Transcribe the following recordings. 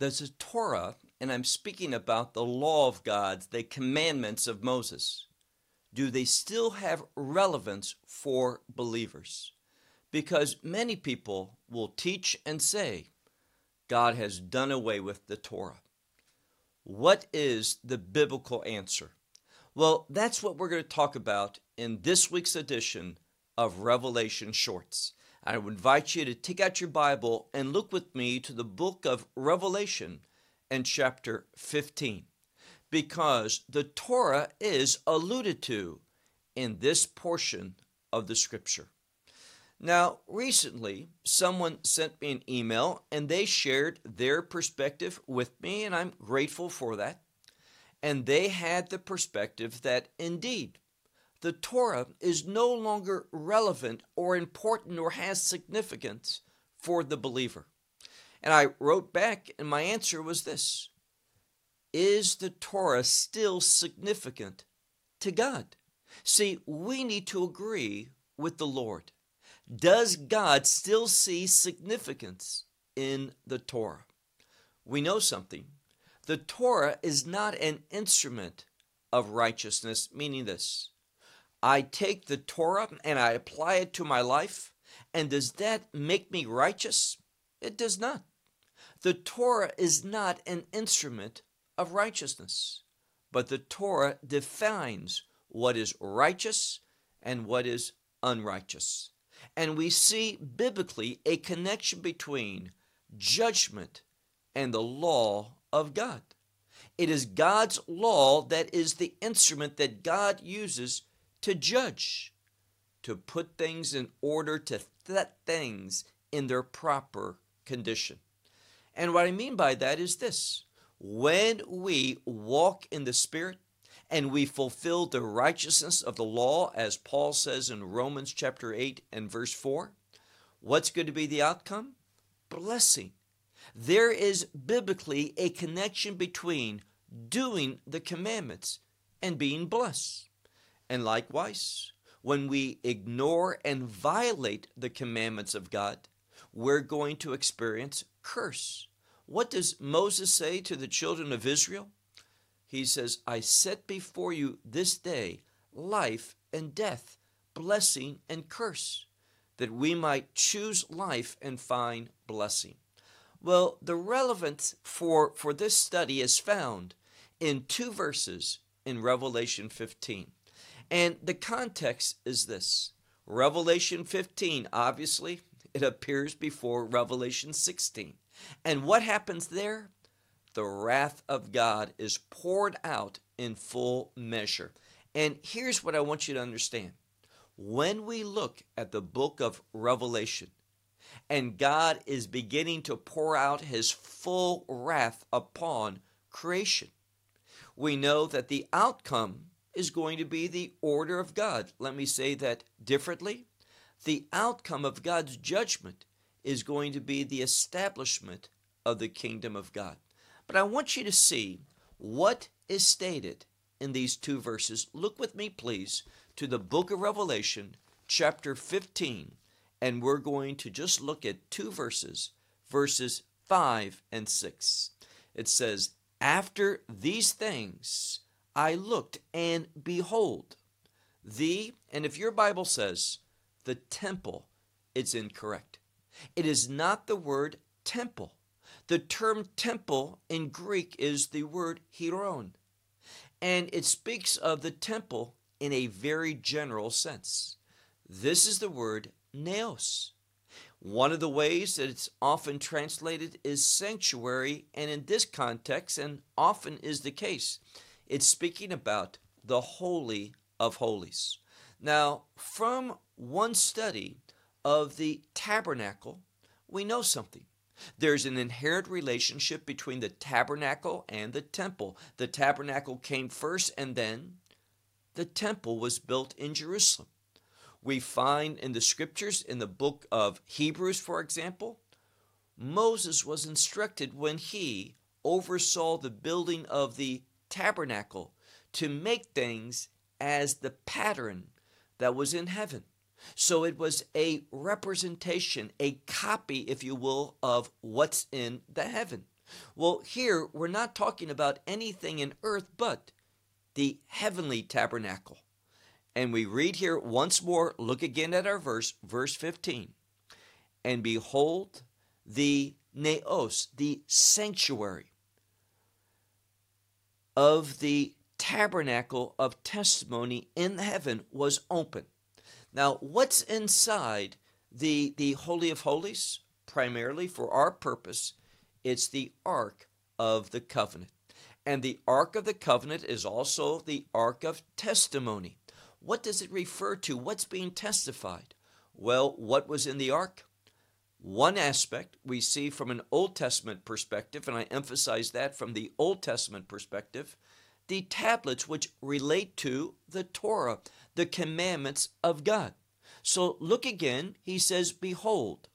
There's a Torah, and I'm speaking about the law of God, the commandments of Moses. Do they still have relevance for believers? Because many people will teach and say, God has done away with the Torah. What is the biblical answer? Well, that's what we're going to talk about in this week's edition of Revelation Shorts. I would invite you to take out your Bible and look with me to the book of Revelation and chapter 15, because the Torah is alluded to in this portion of the scripture. Now, recently, someone sent me an email and they shared their perspective with me, and I'm grateful for that. And they had the perspective that indeed the Torah is no longer relevant or important or has significance for the believer. And I wrote back, and my answer was this Is the Torah still significant to God? See, we need to agree with the Lord. Does God still see significance in the Torah? We know something. The Torah is not an instrument of righteousness, meaning this I take the Torah and I apply it to my life, and does that make me righteous? It does not. The Torah is not an instrument of righteousness, but the Torah defines what is righteous and what is unrighteous. And we see biblically a connection between judgment and the law of God. It is God's law that is the instrument that God uses to judge, to put things in order, to set things in their proper condition. And what I mean by that is this when we walk in the Spirit and we fulfill the righteousness of the law, as Paul says in Romans chapter 8 and verse 4, what's going to be the outcome? Blessing. There is biblically a connection between doing the commandments and being blessed. And likewise, when we ignore and violate the commandments of God, we're going to experience curse. What does Moses say to the children of Israel? He says, I set before you this day life and death, blessing and curse, that we might choose life and find blessing. Well, the relevance for, for this study is found in two verses in Revelation 15. And the context is this Revelation 15, obviously, it appears before Revelation 16. And what happens there? The wrath of God is poured out in full measure. And here's what I want you to understand. When we look at the book of Revelation, and God is beginning to pour out his full wrath upon creation, we know that the outcome is going to be the order of God. Let me say that differently. The outcome of God's judgment is going to be the establishment of the kingdom of God. But I want you to see what is stated in these two verses. Look with me, please, to the book of Revelation, chapter 15, and we're going to just look at two verses, verses 5 and 6. It says, After these things, I looked, and behold, the, and if your Bible says the temple, it's incorrect. It is not the word temple. The term temple in Greek is the word hieron, and it speaks of the temple in a very general sense. This is the word naos. One of the ways that it's often translated is sanctuary, and in this context, and often is the case, it's speaking about the Holy of Holies. Now, from one study of the tabernacle, we know something. There's an inherent relationship between the tabernacle and the temple. The tabernacle came first, and then the temple was built in Jerusalem. We find in the scriptures, in the book of Hebrews, for example, Moses was instructed when he oversaw the building of the tabernacle to make things as the pattern that was in heaven. So it was a representation, a copy, if you will, of what's in the heaven. Well, here we're not talking about anything in earth but the heavenly tabernacle. And we read here once more, look again at our verse, verse 15. And behold, the naos, the sanctuary of the tabernacle of testimony in heaven was open. Now, what's inside the, the Holy of Holies? Primarily for our purpose, it's the Ark of the Covenant. And the Ark of the Covenant is also the Ark of Testimony. What does it refer to? What's being testified? Well, what was in the Ark? One aspect we see from an Old Testament perspective, and I emphasize that from the Old Testament perspective, the tablets which relate to the Torah, the commandments of God. So look again, he says, Behold,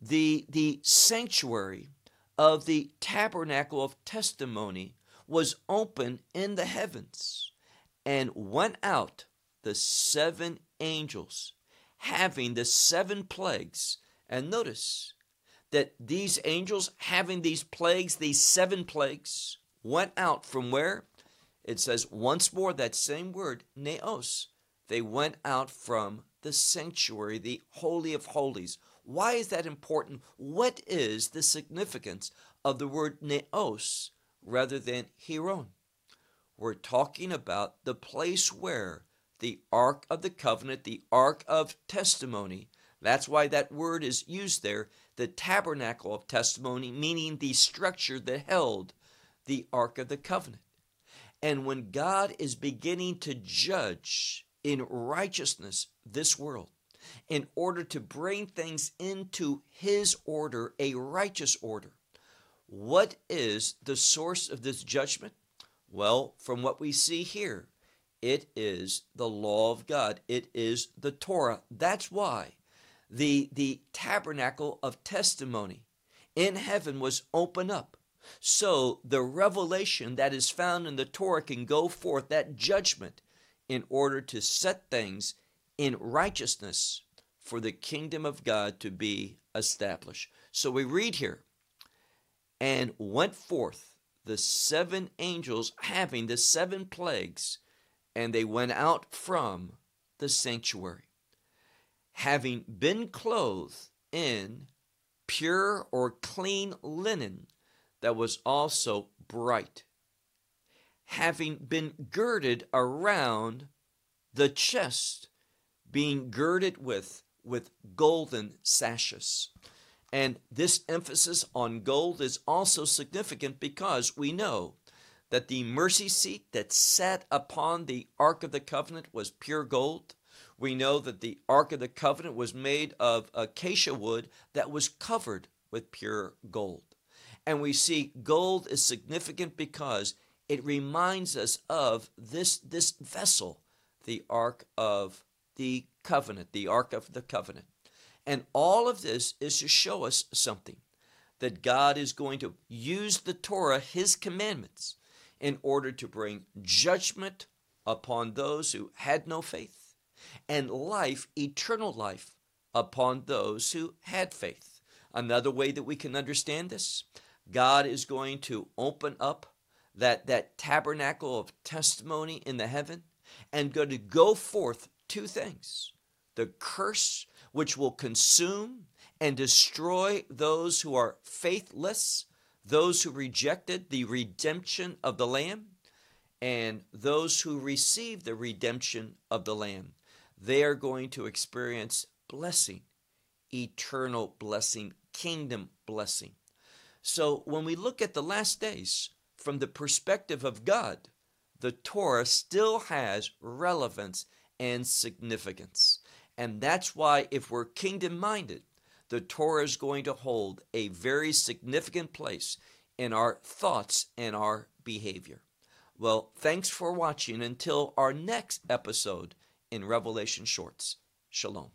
the, the sanctuary of the tabernacle of testimony was open in the heavens, and went out the seven angels, having the seven plagues. And notice that these angels, having these plagues, these seven plagues, went out from where? It says once more that same word, naos. They went out from the sanctuary, the Holy of Holies. Why is that important? What is the significance of the word naos rather than hieron? We're talking about the place where the Ark of the Covenant, the Ark of Testimony, that's why that word is used there, the tabernacle of testimony, meaning the structure that held the Ark of the Covenant. And when God is beginning to judge in righteousness this world, in order to bring things into His order, a righteous order, what is the source of this judgment? Well, from what we see here, it is the law of God. It is the Torah. That's why the, the tabernacle of testimony in heaven was open up so the revelation that is found in the Torah can go forth, that judgment, in order to set things in righteousness for the kingdom of God to be established. So we read here, and went forth the seven angels having the seven plagues, and they went out from the sanctuary, having been clothed in pure or clean linen that was also bright, having been girded around the chest, being girded with, with golden sashes. And this emphasis on gold is also significant because we know that the mercy seat that sat upon the Ark of the Covenant was pure gold. We know that the Ark of the Covenant was made of acacia wood that was covered with pure gold. And we see gold is significant because it reminds us of this, this vessel, the Ark of the Covenant, the Ark of the Covenant. And all of this is to show us something that God is going to use the Torah, His commandments, in order to bring judgment upon those who had no faith and life, eternal life, upon those who had faith. Another way that we can understand this God is going to open up that, that tabernacle of testimony in the heaven and going to go forth two things the curse which will consume and destroy those who are faithless, those who rejected the redemption of the Lamb, and those who receive the redemption of the Lamb. They are going to experience blessing, eternal blessing, kingdom blessing. So when we look at the last days from the perspective of God, the Torah still has relevance and significance. And that's why, if we're kingdom minded, the Torah is going to hold a very significant place in our thoughts and our behavior. Well, thanks for watching until our next episode in Revelation Shorts. Shalom.